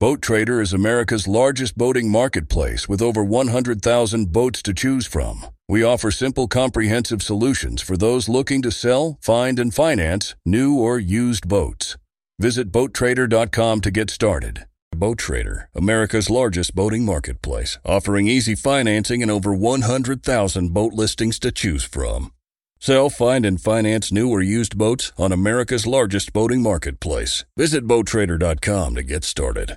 Boat Trader is America's largest boating marketplace with over 100,000 boats to choose from. We offer simple, comprehensive solutions for those looking to sell, find, and finance new or used boats. Visit BoatTrader.com to get started. Boat Trader, America's largest boating marketplace, offering easy financing and over 100,000 boat listings to choose from. Sell, find, and finance new or used boats on America's largest boating marketplace. Visit BoatTrader.com to get started.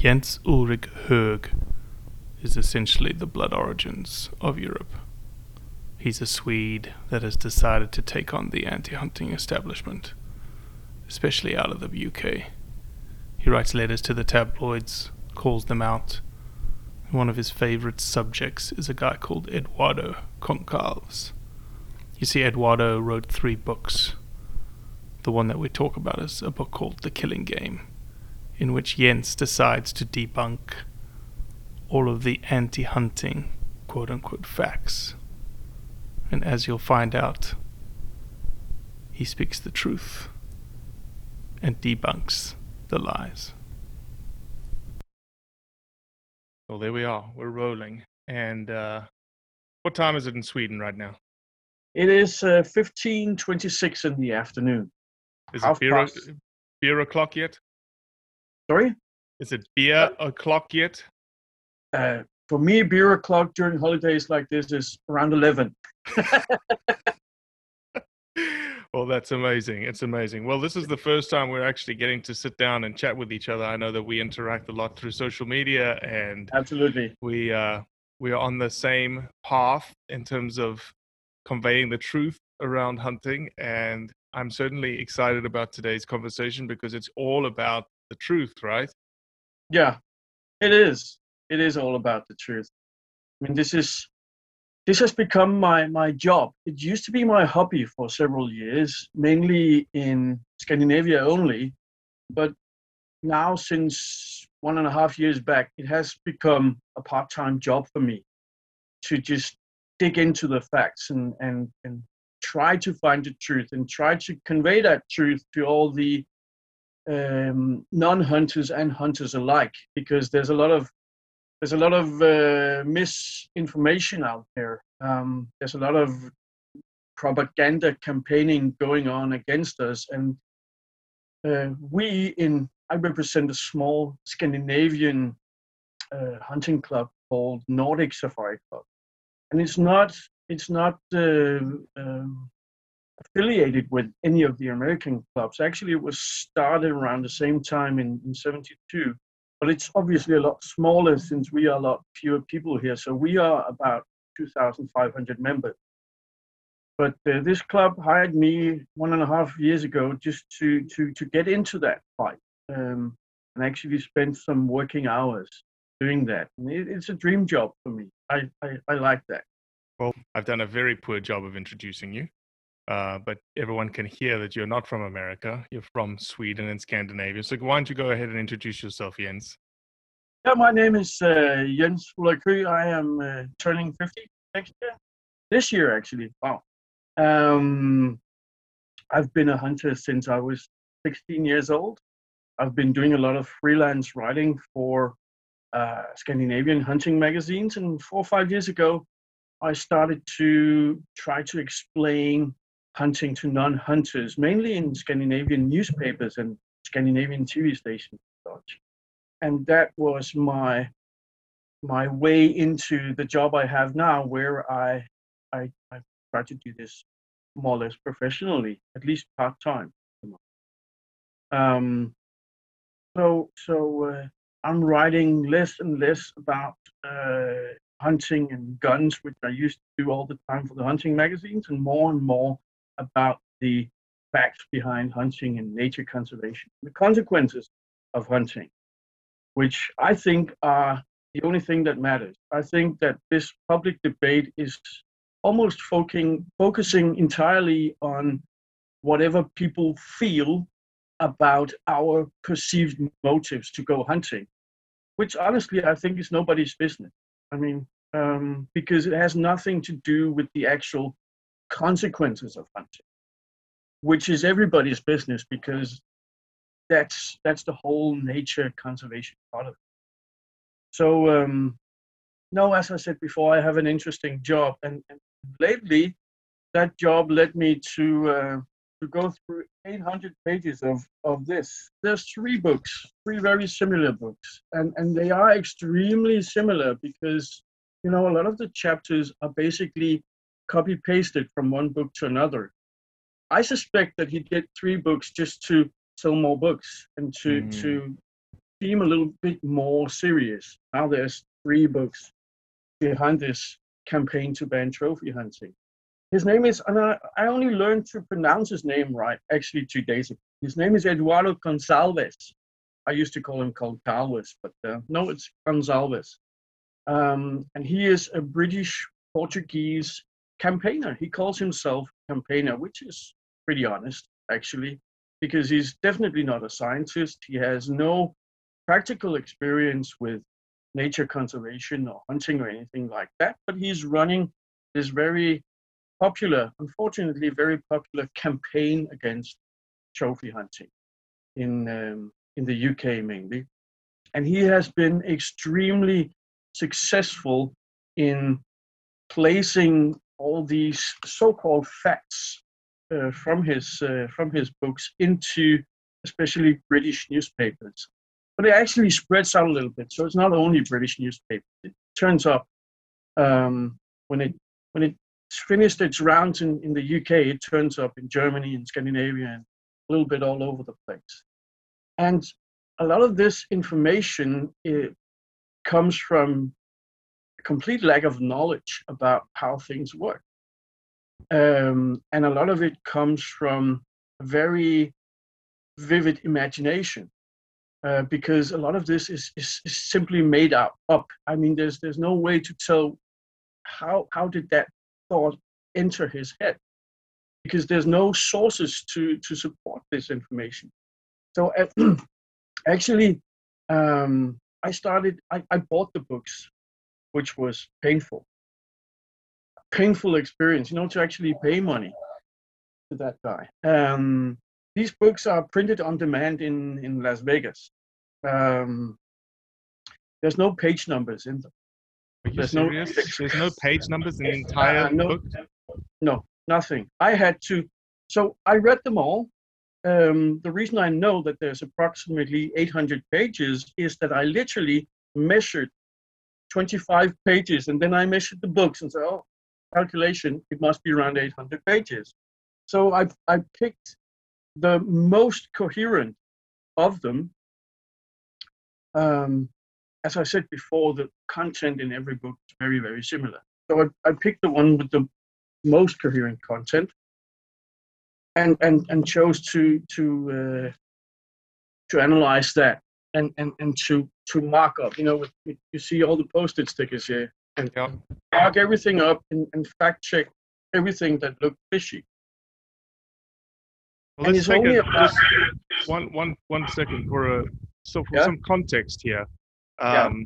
Jens Ulrik Hogh is essentially the blood origins of Europe. He's a Swede that has decided to take on the anti hunting establishment, especially out of the UK. He writes letters to the tabloids, calls them out. One of his favorite subjects is a guy called Eduardo Concalves. You see, Eduardo wrote three books. The one that we talk about is a book called The Killing Game in which Jens decides to debunk all of the anti hunting quote unquote facts. And as you'll find out, he speaks the truth and debunks the lies. Well, there we are. We're rolling. And uh, what time is it in Sweden right now? It is uh, 15:26 in the afternoon. Is Half it beer, past. beer o'clock yet? Sorry? Is it beer o'clock yet? Uh, for me, beer o'clock during holidays like this is around 11. well, that's amazing. It's amazing. Well, this is the first time we're actually getting to sit down and chat with each other. I know that we interact a lot through social media, and Absolutely. we uh, we are on the same path in terms of conveying the truth around hunting. And I'm certainly excited about today's conversation because it's all about the truth, right? Yeah, it is. It is all about the truth. I mean, this is this has become my my job. It used to be my hobby for several years, mainly in Scandinavia only, but now since one and a half years back, it has become a part-time job for me to just dig into the facts and and and try to find the truth and try to convey that truth to all the um, non-hunters and hunters alike because there's a lot of there's a lot of uh, misinformation out there. Um, there's a lot of propaganda campaigning going on against us, and uh, we in I represent a small Scandinavian uh, hunting club called Nordic Safari Club, and it's not it's not uh, um, affiliated with any of the American clubs. Actually, it was started around the same time in, in 72, but it's obviously a lot smaller since we are a lot fewer people here. So we are about 2,500 members. But uh, this club hired me one and a half years ago just to, to, to get into that fight um, and actually spend some working hours doing that. It, it's a dream job for me. I, I, I like that. Well, I've done a very poor job of introducing you, uh, but everyone can hear that you're not from America. You're from Sweden and Scandinavia. So why don't you go ahead and introduce yourself, Jens? Yeah, my name is uh, Jens Ulrik. I am uh, turning 50 next year. This year, actually. Wow. Um, I've been a hunter since I was 16 years old. I've been doing a lot of freelance writing for uh, Scandinavian hunting magazines, and four or five years ago, I started to try to explain hunting to non-hunters, mainly in Scandinavian newspapers and Scandinavian TV stations. And that was my my way into the job I have now, where I I, I try to do this more or less professionally, at least part time. Um, so so uh, I'm writing less and less about uh, hunting and guns, which I used to do all the time for the hunting magazines, and more and more about the facts behind hunting and nature conservation, the consequences of hunting, which I think are the only thing that matters. I think that this public debate is almost focusing, focusing entirely on whatever people feel about our perceived motives to go hunting, which honestly I think is nobody's business. I mean, um, because it has nothing to do with the actual consequences of hunting, which is everybody's business because that's that's the whole nature conservation part of it. So um, no, as I said before, I have an interesting job, and, and lately that job led me to uh, to go through 800 pages of, of this. There's three books, three very similar books, and, and they are extremely similar because, you know, a lot of the chapters are basically copy pasted from one book to another. I suspect that he did three books just to sell more books and to, mm. to seem a little bit more serious. Now there's three books behind this campaign to ban trophy hunting. His name is, and I, I only learned to pronounce his name right actually two days ago. His name is Eduardo Gonçalves. I used to call him called Calves, but uh, no, it's Gonçalves. Um, and he is a British Portuguese campaigner. He calls himself campaigner, which is pretty honest, actually, because he's definitely not a scientist. He has no practical experience with nature conservation or hunting or anything like that, but he's running this very popular, unfortunately, very popular campaign against trophy hunting in um, in the UK mainly, and he has been extremely successful in placing all these so-called facts uh, from his uh, from his books into especially British newspapers. But it actually spreads out a little bit, so it's not only British newspapers. It turns up um, when it when it finished its rounds in, in the UK, it turns up in Germany and Scandinavia and a little bit all over the place. And a lot of this information comes from complete lack of knowledge about how things work. Um, and a lot of it comes from a very vivid imagination. Uh, because a lot of this is, is, is simply made up, up. I mean, there's there's no way to tell how how did that thought enter his head because there's no sources to to support this information so actually um, i started I, I bought the books which was painful painful experience you know to actually pay money to that guy um, these books are printed on demand in in las vegas um, there's no page numbers in them There's? No, There's no page numbers in the entire uh, no, book? No, nothing. I had to. So I read them all. Um, the reason I know that there's approximately 800 pages is that I literally measured 25 pages and then I measured the books and said, oh, calculation, it must be around 800 pages. So I, I picked the most coherent of them um, as I said before, the content in every book is very, very similar. So I, I picked the one with the most coherent content, and and and chose to to uh, to analyze that and and and to to mark up. You know, with, you see all the postage stickers here, and yeah. mark everything up and, and fact check everything that looked fishy. Well, let's take a, about, one one one second for a so for yeah? some context here. Um, yeah.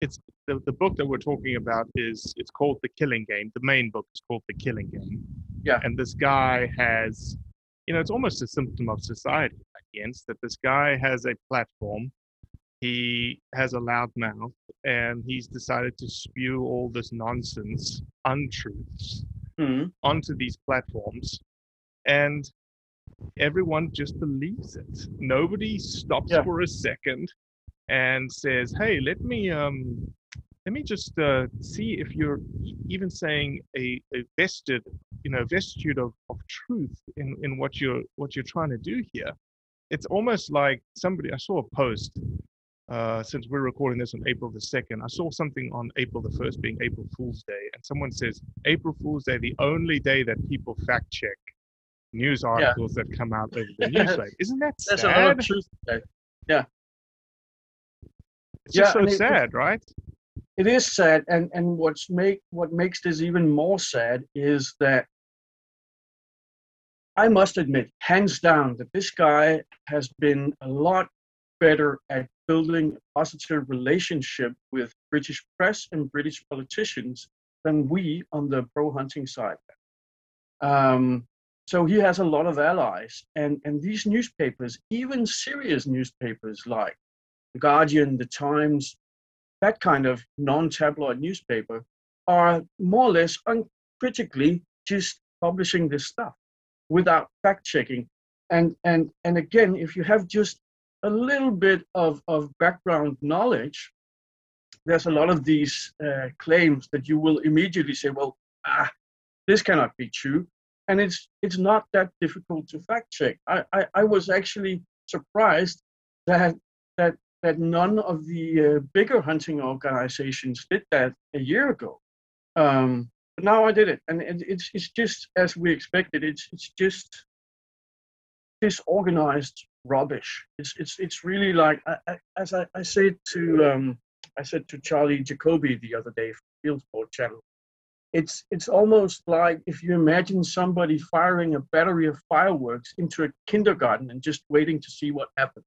It's the, the book that we're talking about is it's called The Killing Game. The main book is called The Killing Game. Yeah. And this guy has, you know, it's almost a symptom of society, against that this guy has a platform. He has a loud mouth and he's decided to spew all this nonsense, untruths mm-hmm. onto these platforms and everyone just believes it. Nobody stops Yeah. for a second and says, "Hey, let me um, let me just uh, see if you're even saying a, a vested, you know, vestitude of, of truth in, in what you're what you're trying to do here." It's almost like somebody. I saw a post. Uh, since we're recording this on April the 2nd, I saw something on April the 1st being April Fool's Day, and someone says, April Fool's Day, the only day that people fact check news articles that come out over the newsletter. Isn't that There's a lot of sad? truth there. It's just Yeah, and so it- sad, right? It is sad, and and what's make what makes this even more sad is that I must admit, hands down, that this guy has been a lot better at building a positive relationship with British press and British politicians than we on the pro hunting side. Um, so he has a lot of allies, and and these newspapers, even serious newspapers like the Guardian, the Times, that kind of non-tabloid newspaper, are more or less uncritically just publishing this stuff without fact checking. And and and again, if you have just a little bit of, of background knowledge, there's a lot of these uh, claims that you will immediately say, well, ah, this cannot be true. And it's it's not that difficult to fact check. I, I, I was actually surprised that that that none of the uh, bigger hunting organizations did that a year ago. Um, but now I did it, and it, it's it's just as we expected. It's it's just disorganized rubbish. It's it's it's really like I, I, as I, I said to um, I said to Charlie Jacoby the other day from Field Sport Channel. It's it's almost like if you imagine somebody firing a battery of fireworks into a kindergarten and just waiting to see what happens.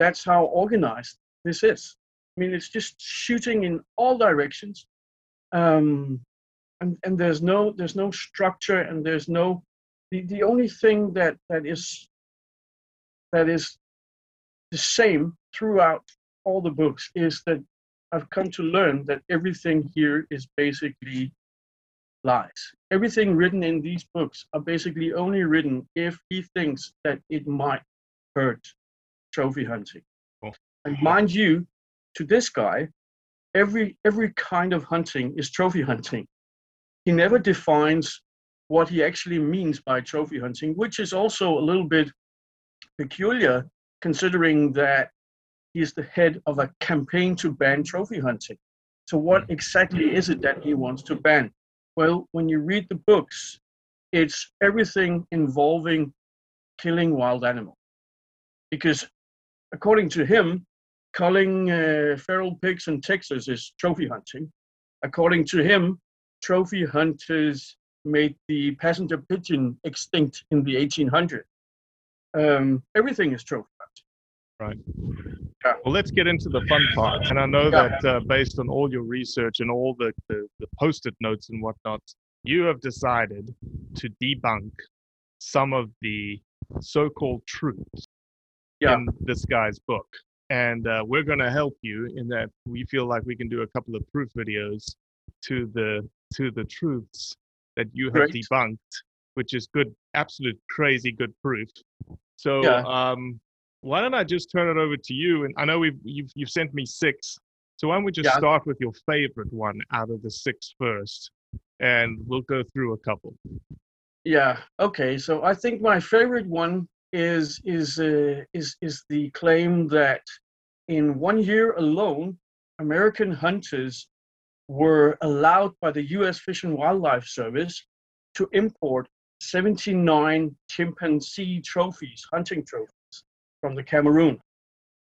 That's how organized this is. I mean, it's just shooting in all directions, um, and and there's no there's no structure and there's no the, the only thing that that is that is the same throughout all the books is that I've come to learn that everything here is basically lies. Everything written in these books are basically only written if he thinks that it might hurt trophy hunting. Cool. And mind you, to this guy, every every kind of hunting is trophy hunting. He never defines what he actually means by trophy hunting, which is also a little bit peculiar considering that he is the head of a campaign to ban trophy hunting. So, what exactly is it that he wants to ban? Well, when you read the books, it's everything involving killing wild animals. Because according to him, culling uh, feral pigs in Texas is trophy hunting. According to him, trophy hunters made the passenger pigeon extinct in the 1800s. Um, everything is trophy. Right. Yeah. Well, let's get into the fun part. And I know Yeah. that uh, based on all your research and all the, the, the post it notes and whatnot, you have decided to debunk some of the so called truths Yeah. in this guy's book. And uh, we're going to help you in that we feel like we can do a couple of proof videos to the to the truths that you have debunked, which is good, absolute crazy good proof. So Yeah. um, why don't I just turn it over to you? And I know we've you've, you've sent me six, so why don't we just Yeah. start with your favorite one out of the six first, and we'll go through a couple. Yeah. Okay. So I think my favorite one is is uh, is is the claim that in one year alone, American hunters were allowed by the U.S. Fish and Wildlife Service to import 79 chimpanzee trophies, hunting trophies, from the Cameroon.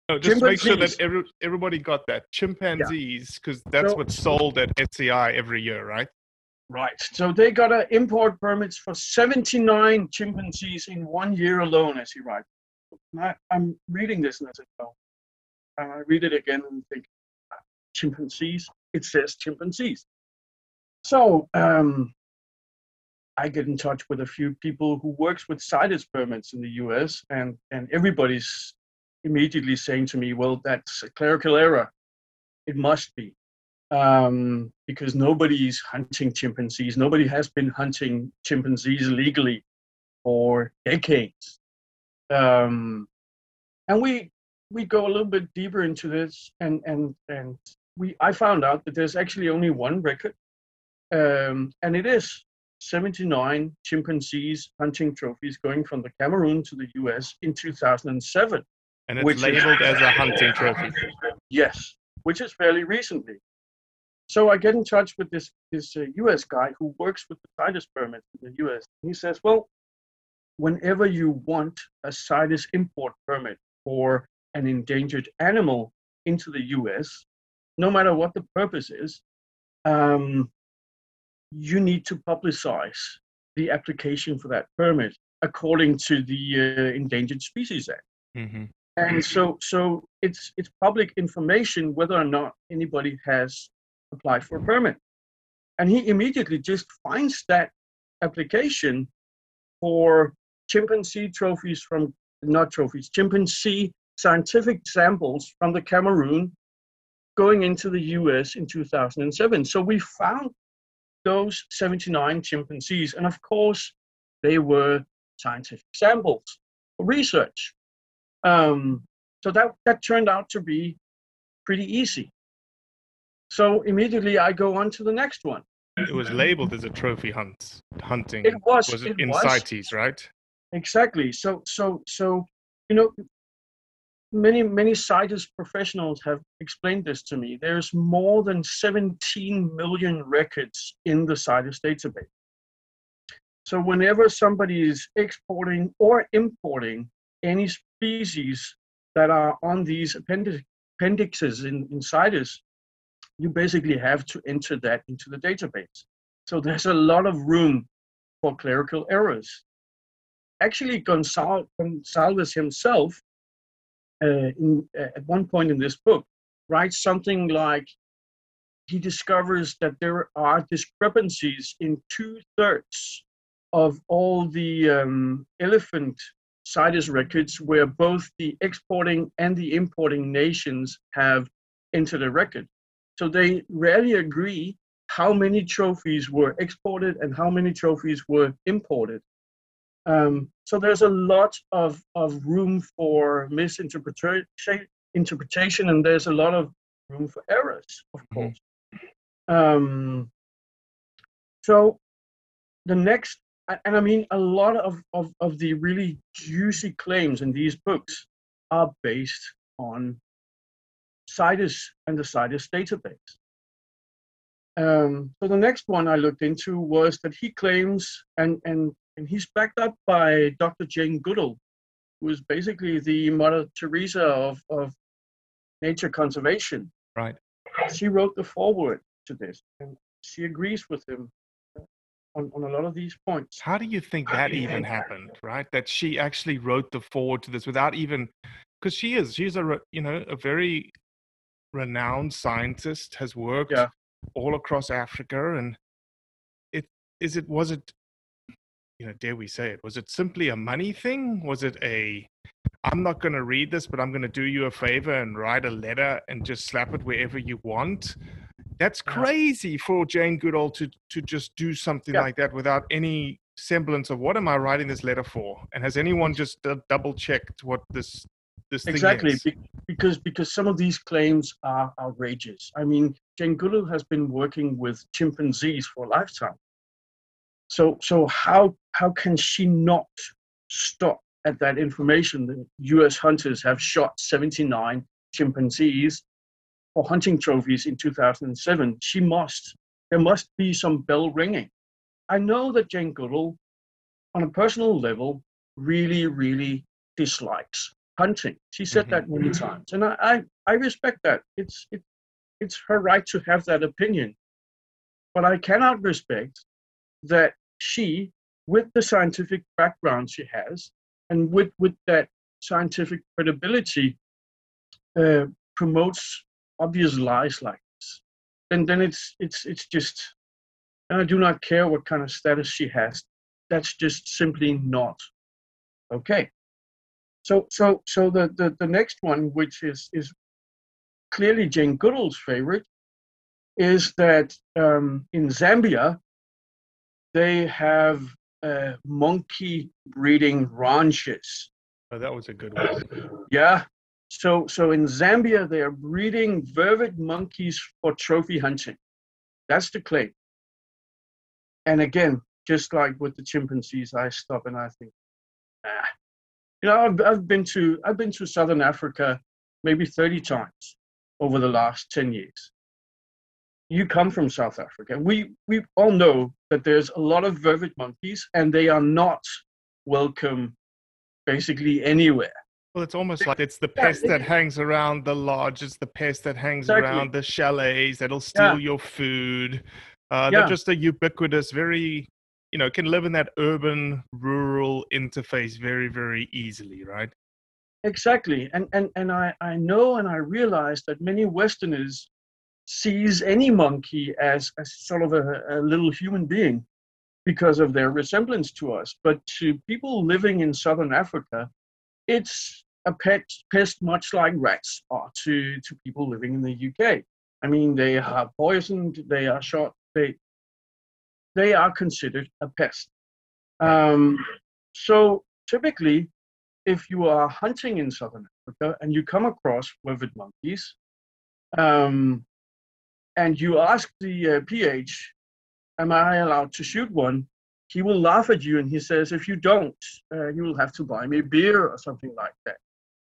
No, just make sure that every, everybody got that chimpanzees, because that's So- what's sold at SCI every year, right? Right. So they got uh, import permits for 79 chimpanzees in one year alone, as he writes. I, I'm reading this and I said, oh. And I read it again and think, "Ah, chimpanzees? It says chimpanzees. So um, I get in touch with a few people who works with CITES permits in the US, and, and everybody's immediately saying to me, well, that's a clerical error. It must be um, because nobody's hunting chimpanzees. Nobody has been hunting chimpanzees legally for decades. Um, and we we go a little bit deeper into this, and and and we I found out that there's actually only one record, um, and it is 79 chimpanzees hunting trophies going from the Cameroon to the U.S. in 2007. And it's Which is- labeled as a hunting trophy. Yes, which is fairly recently. So I get in touch with this this uh, U.S. guy who works with the CITES permit in the U.S. He says, well, whenever you want a CITES import permit for an endangered animal into the U.S., no matter what the purpose is, um, you need to publicize the application for that permit according to the uh, Endangered Species Act. Hmm and so so it's it's public information whether or not anybody has applied for a permit. And he immediately just finds that application for chimpanzee trophies from not trophies chimpanzee scientific samples from the cameroon going into the us in 2007 so we found those 79 chimpanzees and of course they were scientific samples for research um, so that that turned out to be pretty easy. So immediately I go on to the next one. It was labeled as a trophy hunt hunting. It was. was it, it in was. CITES, right? Exactly. So so so you know many many CITES professionals have explained this to me. There's more than 17 million records in the CITES database. So whenever somebody is exporting or importing any species that are on these appendix, appendixes in, in CITES, you basically have to enter that into the database. So there's a lot of room for clerical errors. Actually, Gonzal- Gonçalves himself, in, uh, at one point in this book, writes something like he discovers that there are discrepancies in two thirds of all the um, elephant CITES records where both the exporting and the importing nations have entered a record. So they rarely agree how many trophies were exported and how many trophies were imported. Um, so there's a lot of, of room for misinterpretation, interpretation, and there's a lot of room for errors, of course. Um, so the next and I mean, a lot of, of, of the really juicy claims in these books are based on CITES and the CITES database. Um, so the next one I looked into was that he claims, and, and, and he's backed up by Dr. Jane Goodall, who is basically the Mother Teresa of, of nature conservation. Right. She wrote the foreword to this, and she agrees with him on, on a lot of these points. How do you think that even happened, right? That she actually wrote the forward to this without even, because she is, she's a, you know, a very renowned scientist, has worked Yeah. all across Africa, and it is it was it, you know, dare we say it? Was it simply a money thing? Was it a, I'm not going to read this, but I'm going to do you a favor and write a letter and just slap it wherever you want? That's crazy for Jane Goodall to to just do something Yeah. like that without any semblance of what am I writing this letter for? And has anyone just d- double checked what this this Exactly, be- because because some of these claims are outrageous. I mean, Jane Goodall has been working with chimpanzees for a lifetime. So so how how can she not stop at that information that U.S. hunters have shot 79 chimpanzees for hunting trophies in 2007? She must. There must be some bell ringing. I know that Jane Goodall, on a personal level, really really dislikes hunting. She said Mhm. that many times, and I, I, I respect that. It's it, it's her right to have that opinion. But I cannot respect that she, with the scientific background she has, and with with that scientific credibility, uh, promotes obvious lies like this. And then it's it's it's just, and I do not care what kind of status she has. That's just simply not okay. So so so the, the, the next one, which is is clearly Jane Goodall's favorite, is that um, in Zambia they have uh, monkey breeding ranches. Oh, that was a good one. Yeah. So so in Zambia they are breeding vervet monkeys for trophy hunting. That's the claim. And again, just like with the chimpanzees, I stop and I think, ah. You know, I've, I've been to I've been to Southern Africa maybe 30 times over the last 10 years. You come from South Africa. We we all know that there's a lot of vervet monkeys and they are not welcome basically anywhere. Well, it's almost like it's the pest that hangs around the lodge. It's the pest that hangs Exactly. around the chalets that'll steal Yeah. your food. Uh, Yeah. They're just a ubiquitous, very, you know, can live in that urban rural interface very, very easily, right? Exactly. And and, and I, I know and I realize that many Westerners sees any monkey as, as sort of a, a little human being because of their resemblance to us. But to people living in southern Africa, it's a pet pest much like rats are to, to people living in the UK. I mean they are poisoned, they are shot, they they are considered a pest. Um, so typically if you are hunting in southern Africa and you come across vervet monkeys, um, and you ask the uh, PH, "Am I allowed to shoot one?" He will laugh at you and he says, "If you don't, uh, you will have to buy me beer or something like that,"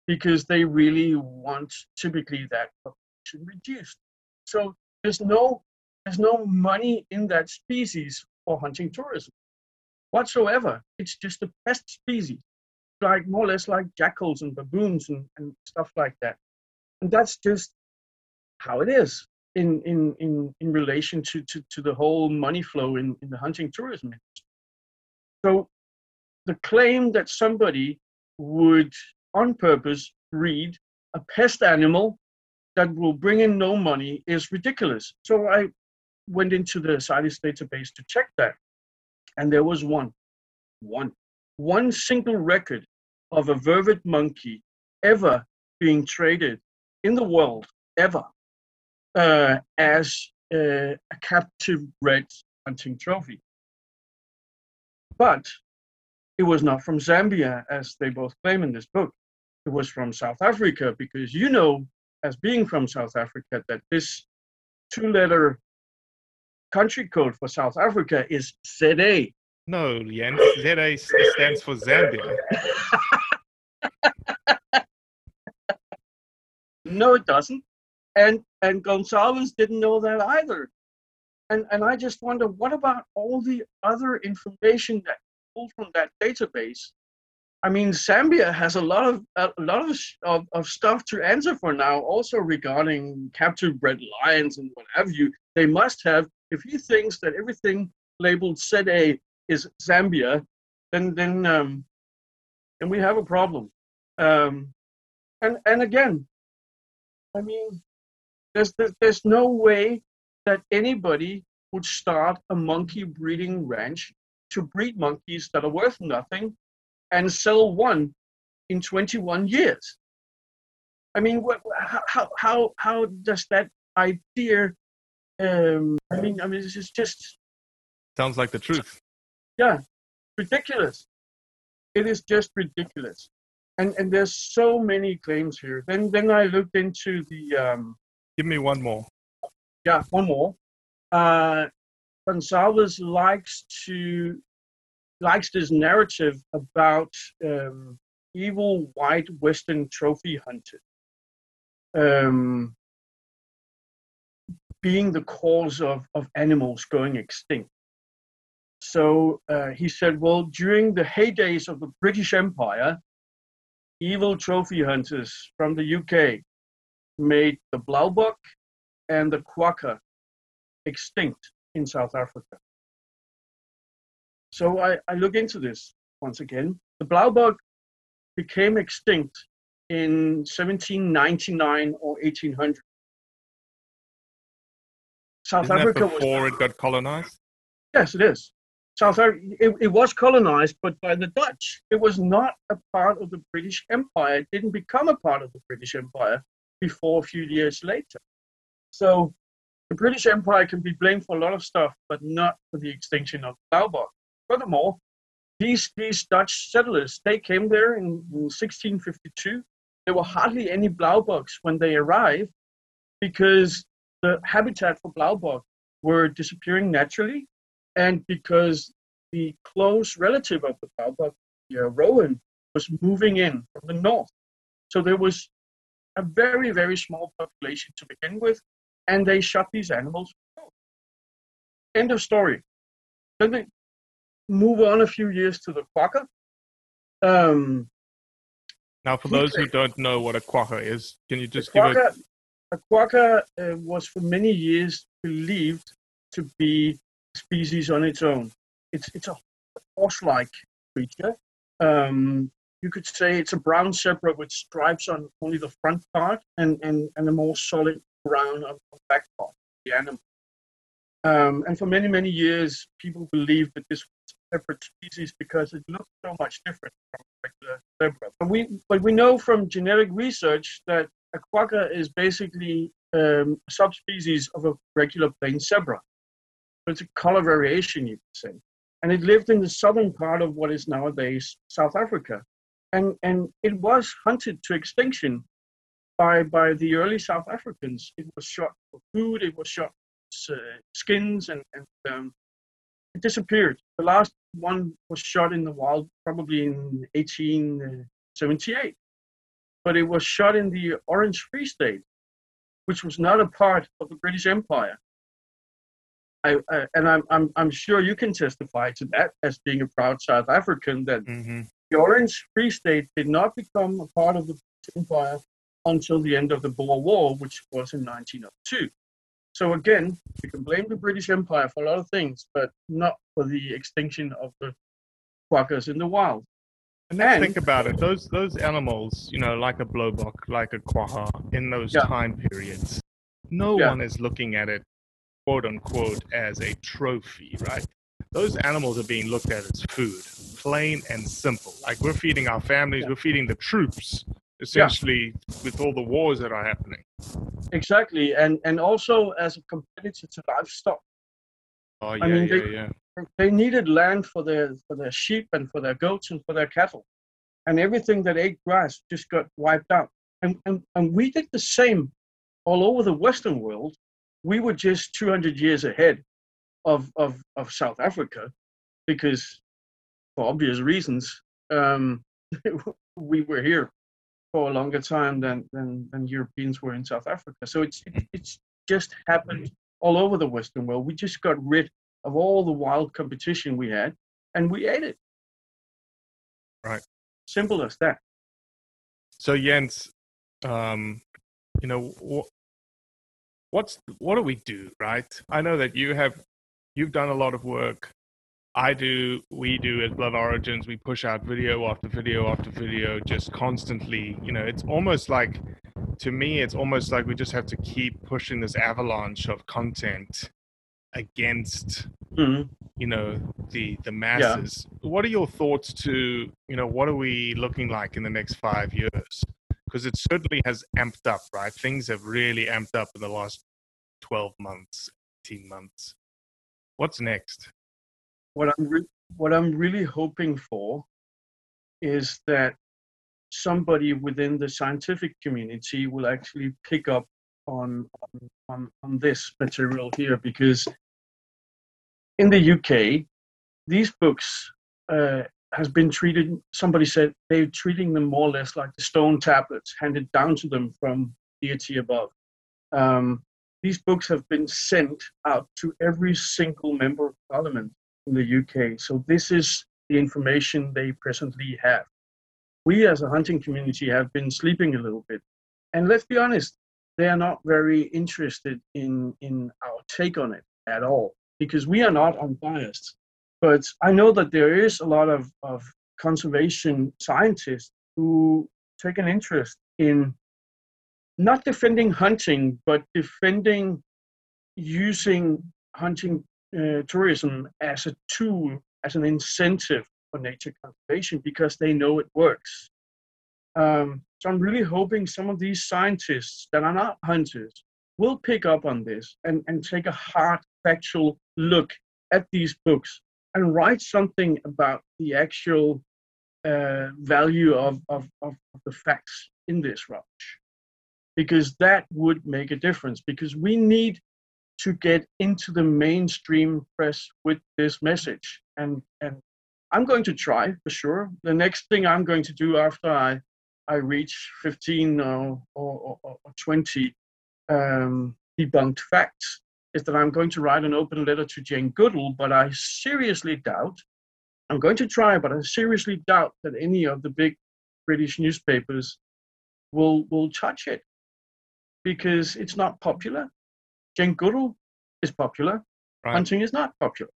because they really want typically that population reduced. So there's no there's no money in that species for hunting tourism whatsoever. It's just a pest species like more or less like jackals and baboons and, and stuff like that. And that's just how it is in in in, in relation to, to, to the whole money flow in, in the hunting tourism industry. So the claim that somebody would on purpose breed a pest animal that will bring in no money is ridiculous. So I went into the CITES database to check that. And there was one, one, one single record of a vervet monkey ever being traded in the world, ever, uh, as uh, a captive red hunting trophy. But it was not from Zambia, as they both claim in this book. It was from South Africa, because you know, as being from South Africa, that this two letter country code for South Africa is ZA. No, Jens. ZA stands for Zambia. No, it doesn't. And and Gonzalez didn't know that either. And and I just wonder, what about all the other information that pulled from that database? I mean, Zambia has a lot of a lot of, of of stuff to answer for now, also regarding captive bred lions and what have you. They must have. If he thinks that everything labeled ZA is Zambia, then then um, then we have a problem. Um, and and again, I mean, there's, there's no way that anybody would start a monkey breeding ranch to breed monkeys that are worth nothing and sell one in 21 years. I mean, what, how, how, how, does that idea? Um, I mean, I mean, this is just Sounds like the truth. yeah, ridiculous. It is just ridiculous, and and there's so many claims here. Then then I looked into the um, Give me one more. yeah one more. Uh, Gonzalez likes to likes this narrative about um, evil white Western trophy hunters um, being the cause of, of animals going extinct. So uh, he said, well, during the heydays of the British Empire, evil trophy hunters from the UK made the blauwbok and the quagga extinct in South Africa. So I, I look into this once again. The blauwbok became extinct in 1799 or 1800. South Isn't Africa was before it got colonized? Yes, it is. South Africa, it, it was colonized, but by the Dutch. It was not a part of the British Empire. It didn't become a part of the British Empire before a few years later. So the British Empire can be blamed for a lot of stuff, but not for the extinction of blauwbok. Furthermore, these these Dutch settlers they came there in, in 1652. There were hardly any blauwboks when they arrived because the habitat for blauwbok were disappearing naturally, and because the close relative of the blauwbok, the uh, roan, was moving in from the north. So there was a very very small population to begin with, and they shot these animals. End of story. Then they move on a few years to the quagga. Um, now, for those who don't know what a quagga is, can you just give a... A quagga uh, was for many years believed to be a species on its own. It's, it's a horse-like creature. Um, you could say it's a brown zebra with stripes on only the front part and, and, and a more solid brown on the back part of the animal. Um, and for many, many years, people believed that this was a separate species because it looked so much different from regular zebra. But we, but we know from genetic research that a quagga is basically um, a subspecies of a regular plain zebra. So it's a color variation, you could say. And it lived in the southern part of what is nowadays South Africa. And, and it was hunted to extinction by, by the early South Africans. It was shot for food, it was shot uh, skins and, and um, it disappeared. The last one was shot in the wild probably in 1878, but it was shot in the Orange Free State, which was not a part of the British Empire. I, I, and I'm, I'm, I'm sure you can testify to that as being a proud South African that mm-hmm. The Orange Free State did not become a part of the British Empire until the end of the Boer War, which was in 1902. So again, we can blame the British Empire for a lot of things, but not for the extinction of the quaggas in the wild. And let's think about it. Those those animals, you know, like a blauwbok, like a quagga, in those yeah. time periods, no yeah. one is looking at it, quote unquote, as a trophy, right? Those animals are being looked at as food, plain and simple. Like we're feeding our families, yeah. we're feeding the troops, essentially, with all the wars that are happening. Exactly, and and also as a competitor to livestock. Oh yeah, I mean, yeah, they, yeah. They needed land for their for their sheep and for their goats and for their cattle, and everything that ate grass just got wiped out. And and and we did the same all over the Western world. We were just 200 years ahead of of of South Africa, because for obvious reasons, um, we were here for a longer time than, than, than Europeans were in South Africa. So it's, it, it's just happened all over the Western world. We just got rid of all the wild competition we had and we ate it. Right. Simple as that. So Jens, um, you know, wh- what's what do we do, right? I know that you have you've done a lot of work I do, we do at Blood Origins, we push out video after video after video, just constantly. You know, it's almost like, to me, it's almost like we just have to keep pushing this avalanche of content against, mm-hmm. you know, the the masses. Yeah. What are your thoughts to, you know, what are we looking like in the next five years? Because it certainly has amped up, right? Things have really amped up in the last twelve months, eighteen months. What's next? what I'm re- what I'm really hoping for is that somebody within the scientific community will actually pick up on on, on this material here because in the UK these books uh, has been treated somebody said they're treating them more or less like the stone tablets handed down to them from deity above um, these books have been sent out to every single member of parliament in the UK. So this is the information they presently have. We as a hunting community have been sleeping a little bit. And let's be honest, they are not very interested in, in our take on it at all because we are not unbiased. But I know that there is a lot of, of conservation scientists who take an interest in not defending hunting, but defending using hunting uh, tourism as a tool, as an incentive for nature conservation because they know it works. Um, so I'm really hoping some of these scientists that are not hunters will pick up on this and, and take a hard factual look at these books and write something about the actual uh, value of, of, of the facts in this rubbish because that would make a difference because we need to get into the mainstream press with this message. And and i'm going to try for sure. The next thing i'm going to do after i i reach 15 or, or, or 20 um, debunked facts is that i'm going to write an open letter to jane goodall but i seriously doubt i'm going to try but i seriously doubt that any of the big british newspapers will will touch it because it's not popular Goodall is popular. Right. Hunting is not popular.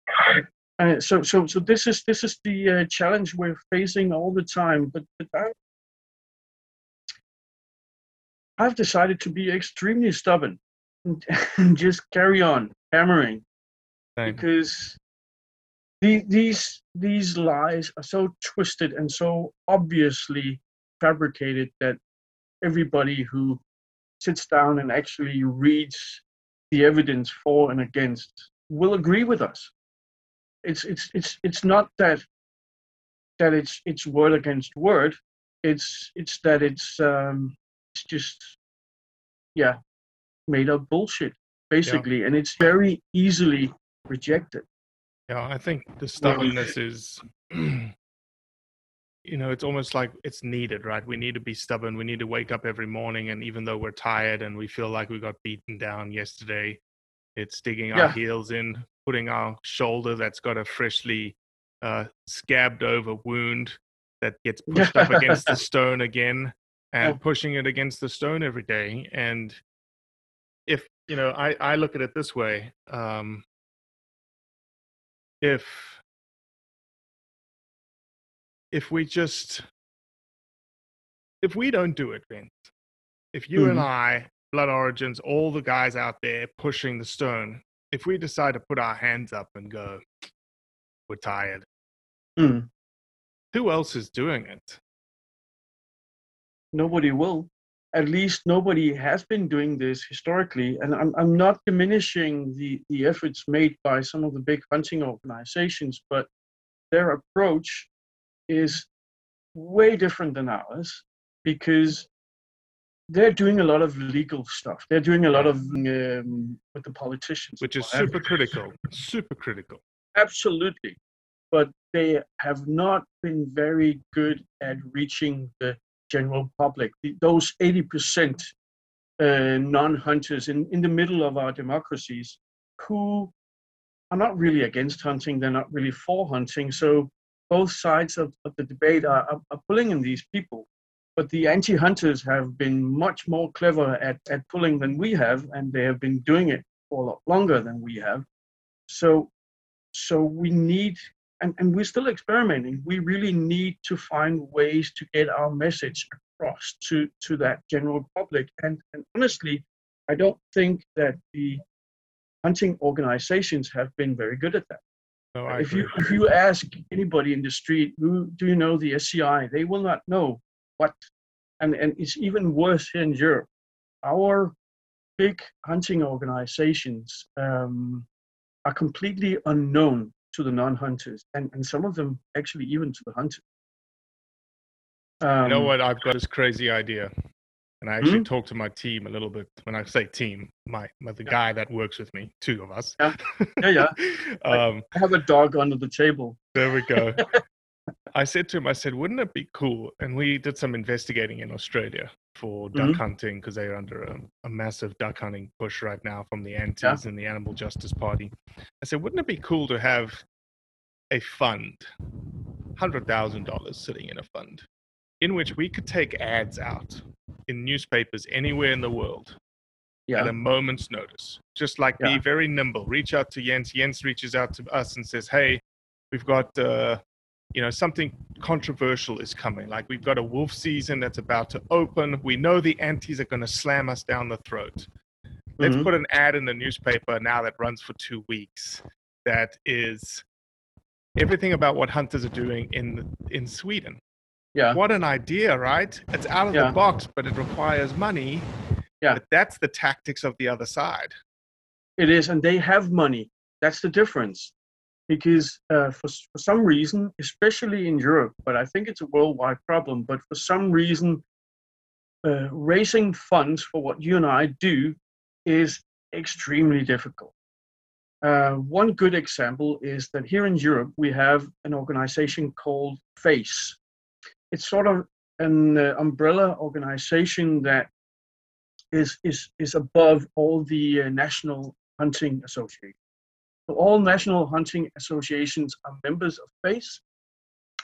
Uh, so, so, so this is this is the uh, challenge we're facing all the time. But, but I, I've decided to be extremely stubborn and, and just carry on hammering Same. because the, these these lies are so twisted and so obviously fabricated that everybody who sits down and actually reads the evidence for and against will agree with us. It's it's it's it's not that that it's it's word against word. It's it's that it's um it's just yeah made up bullshit basically, yeah. and it's very easily rejected. Yeah, I think the stubbornness is you know it's almost like it's needed right? We need to be stubborn. We need to wake up every morning and even though we're tired and we feel like we got beaten down yesterday it's digging yeah. our heels in putting our shoulder that's got a freshly uh, scabbed over wound that gets pushed up against the stone again and pushing it against the stone every day. And if you know i i look at it this way um if if we just if we don't do it, Jens, if you mm-hmm. and I, Blood Origins, all the guys out there pushing the stone, if we decide to put our hands up and go, we're tired, mm. who else is doing it? Nobody will. At least nobody has been doing this historically. And I'm, I'm not diminishing the, the efforts made by some of the big hunting organizations, but their approach is way different than ours because they're doing a lot of legal stuff. They're doing a lot of um, with the politicians, which is super critical. Super critical. Absolutely, but they have not been very good at reaching the general public. Those eighty percent uh, non-hunters in in the middle of our democracies who are not really against hunting. They're not really for hunting. So both sides of, of the debate are, are, are pulling in these people. But the anti hunters have been much more clever at, at pulling than we have, and they have been doing it for a lot longer than we have. So, so we need, and, and we're still experimenting, we really need to find ways to get our message across to, to that general public. And, and honestly, I don't think that the hunting organizations have been very good at that. No, if you if you ask anybody in the street, who do you know the SCI? They will not know what, and and it's even worse here in Europe. Our big hunting organizations um, are completely unknown to the non-hunters, and and some of them actually even to the hunters. Um, you know um, what? I've got this crazy idea and I actually mm-hmm. talked to my team a little bit. When I say team, my, my the yeah. guy that works with me, two of us. Yeah, yeah, yeah. um, I have a dog under the table. There we go. I said to him, I said, wouldn't it be cool? And we did some investigating in Australia for duck mm-hmm. hunting because they're under a, a, massive duck hunting push right now from the antis yeah. and the Animal Justice Party. I said, wouldn't it be cool to have a fund, hundred thousand dollars sitting in a fund, in which we could take ads out in newspapers anywhere in the world yeah. at a moment's notice. Just like yeah. be very nimble. Reach out to Jens. Jens reaches out to us and says, "Hey, we've got uh, you know something controversial is coming. Like we've got a wolf season that's about to open. We know the antis are going to slam us down the throat. Let's mm-hmm. put an ad in the newspaper now that runs for two weeks. That is." Everything about what hunters are doing in in Sweden, yeah. What an idea, right? It's out of yeah. the box, but it requires money. Yeah. But that's the tactics of the other side. It is, and they have money. That's the difference. because uh, for, for some reason, especially in Europe, but I think it's a worldwide problem, but for some reason, uh, raising funds for what you and I do is extremely difficult. Uh, one good example is that here in Europe, we have an organization called FACE. It's sort of an uh, umbrella organization that is, is, is above all the uh, national hunting associations. So all national hunting associations are members of FACE,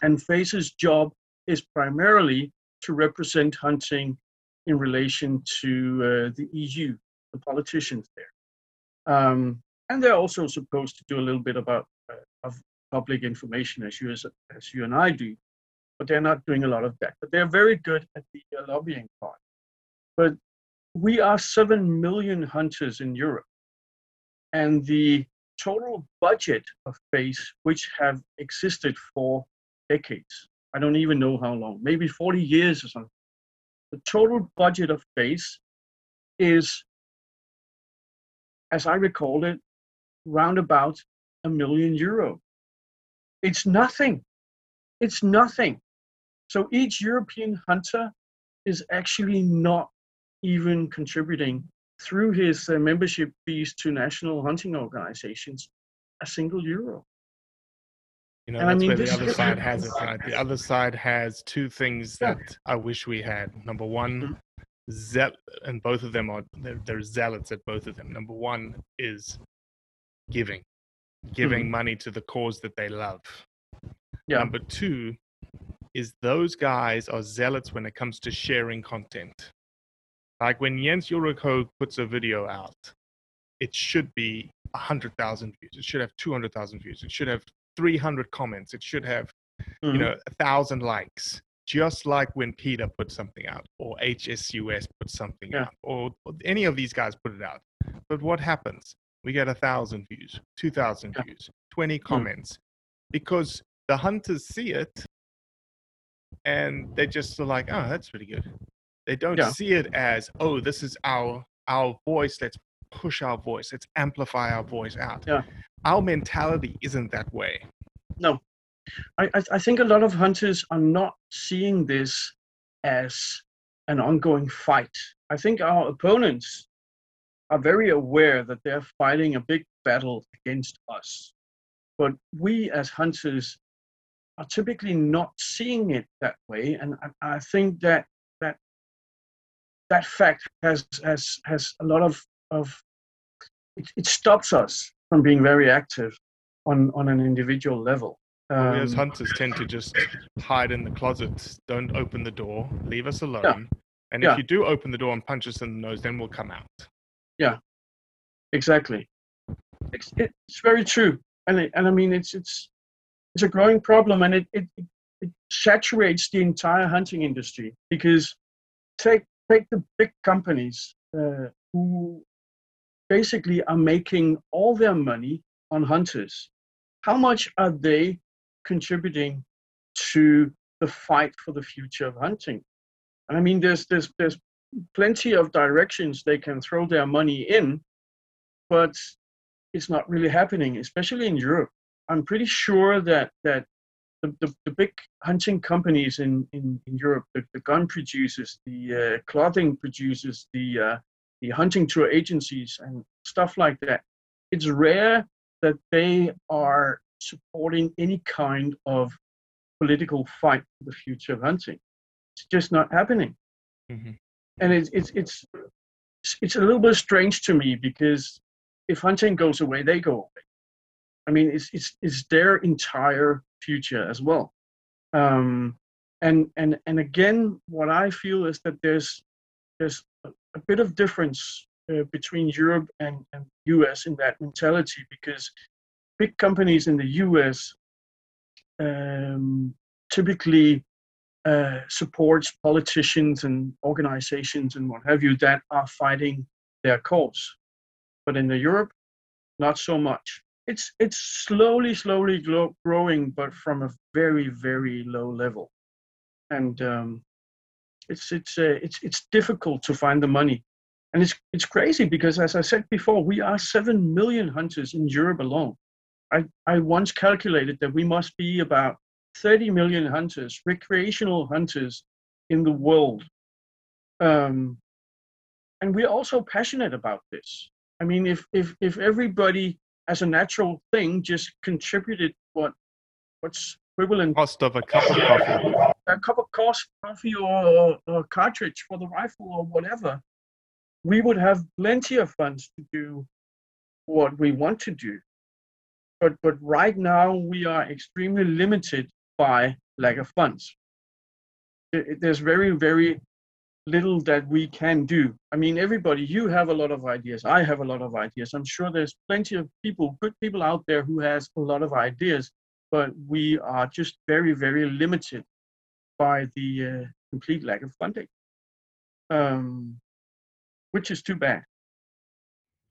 and FACE's job is primarily to represent hunting in relation to uh, the EU, the politicians there. Um, and they're also supposed to do a little bit about uh, of public information as you as, as you and I do, but they're not doing a lot of that. But they're very good at the uh, lobbying part. But we are seven million hunters in Europe, and the total budget of FACE, which have existed for decades, I don't even know how long, maybe 40 years or something. The total budget of FACE is, as I recall it, round about a million euro. It's nothing. It's nothing. So each European hunter is actually not even contributing through his uh, membership fees to national hunting organizations a single euro. You know, and that's I mean, where the other side has it, right? The other side has two things that yeah. I wish we had. Number one, mm-hmm. zeal, and both of them are they're, they're, zealots at both of them. Number one is giving, giving mm-hmm. money to the cause that they love. Yeah. Number two is those guys are zealots when it comes to sharing content. Like when Jens Ulrik puts a video out, it should be 100,000 views. It should have 200,000 views. It should have 300 comments. It should have, mm-hmm. you know, a thousand likes. Just like when PETA put something out, or HSUS put something yeah. out, or, or any of these guys put it out. But what happens? We get a thousand views, two thousand yeah. views, 20 mm-hmm. comments, mm. because the hunters see it and they just are like, oh, that's pretty good. They don't yeah. see it as, oh, this is our our voice. Let's push our voice. Let's amplify our voice out. Yeah. Our mentality isn't that way. No. I, I think a lot of hunters are not seeing this as an ongoing fight. I think our opponents are very aware that they're fighting a big battle against us. But we as hunters are typically not seeing it that way. And I, I think that that that fact has has has a lot of of it, it stops us from being very active on on an individual level. Um, we as hunters tend to just hide in the closet, don't open the door, leave us alone. Yeah. And if yeah. you do open the door and punch us in the nose, then we'll come out. Yeah, exactly. It's, it's very true, and it, and I mean it's it's it's a growing problem, and it, it it saturates the entire hunting industry because take take the big companies uh, who basically are making all their money on hunters. How much are they contributing to the fight for the future of hunting? And I mean, there's there's there's plenty of directions they can throw their money in, but it's not really happening, especially in Europe. I'm pretty sure that that the, the, the, big hunting companies in, in, in Europe, the, the gun producers, the uh, clothing producers, the, uh, the hunting tour agencies, and stuff like that, it's rare that they are supporting any kind of political fight for the future of hunting. It's just not happening. Mm-hmm. And it's, it's, it's, it's a little bit strange to me because if hunting goes away, they go away. I mean, it's, it's, it's their entire future as well. Um, and and and again, what I feel is that there's there's a, bit of difference uh, between Europe and, and US in that mentality because big companies in the US um, typically uh, supports politicians and organizations and what have you that are fighting their cause. But in the Europe, not so much it's it's slowly slowly growing but from a very very low level and um, it's it's uh, it's it's difficult to find the money and it's it's crazy because as i said before we are 7 million hunters in europe alone I, I once calculated that we must be about 30 million hunters, recreational hunters in the world. Um, and we're also passionate about this. I mean, if, if, if everybody as a natural thing just contributed what what's equivalent Cost of a cup of coffee. a cup of coffee, coffee or, or cartridge for the rifle or whatever, we would have plenty of funds to do what we want to do. But but right now we are extremely limited by lack of funds. It- it- There's very very little that we can do. I mean, everybody, you have a lot of ideas. I have a lot of ideas. I'm sure there's plenty of people, good people out there who has a lot of ideas, but we are just very very limited by the uh, complete lack of funding, um, which is too bad.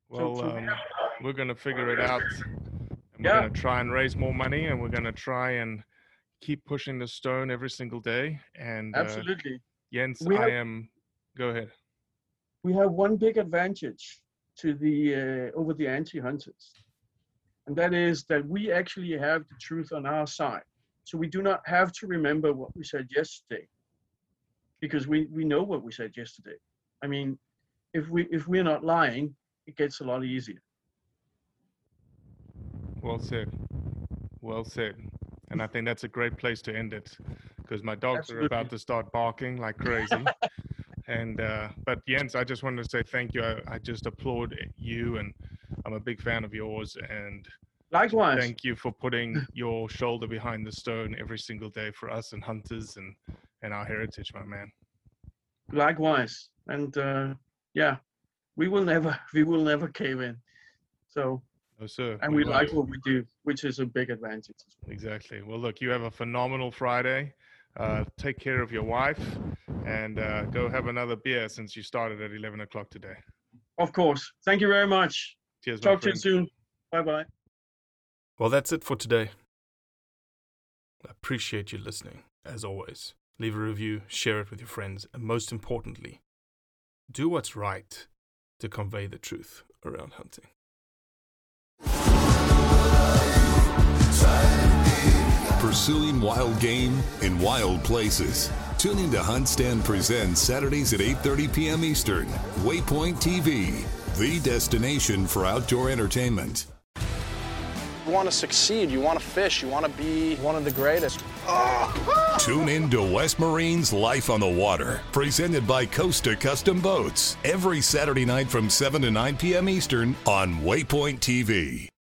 Well, so um, we're going to figure it out. And we're Yeah. going to try and raise more money and we're going to try and keep pushing the stone every single day. And uh, Absolutely. Jens, We I have- am. Go ahead. we have one big advantage to the uh, over the anti-hunters, and that is that we actually have the truth on our side. So we do not have to remember what we said yesterday, because we we know what we said yesterday. I mean, if we if we're not lying, it gets a lot easier. Well said. Well said. And I think that's a great place to end it because my dogs are about to start barking like crazy. and uh, but Jens, I just wanted to say thank you. I, I just applaud you, and I'm a big fan of yours. And Likewise. thank you for putting your shoulder behind the stone every single day for us and hunters and and our heritage, my man. likewise and uh, yeah we will never we will never cave in so Oh, sir. and we won't. like what we do which is a big advantage as well. Exactly. Well, look, you have a phenomenal Friday. Uh, take care of your wife and uh, go have another beer since you started at 11 o'clock today. of course thank you very much Cheers, talk to you soon bye bye Well, that's it for today. I appreciate you listening, as always. Leave a review, share it with your friends, and most importantly, do what's right to convey the truth around hunting. Pursuing wild game in wild places. Tune in to Hunt Stand Presents Saturdays at 8:30 p.m. Eastern. Waypoint TV, the destination for outdoor entertainment. You want to succeed, you want to fish, you want to be one of the greatest. Tune in to West Marine's Life on the Water, presented by Costa Custom Boats, every Saturday night from 7 to 9 p.m. Eastern on Waypoint TV.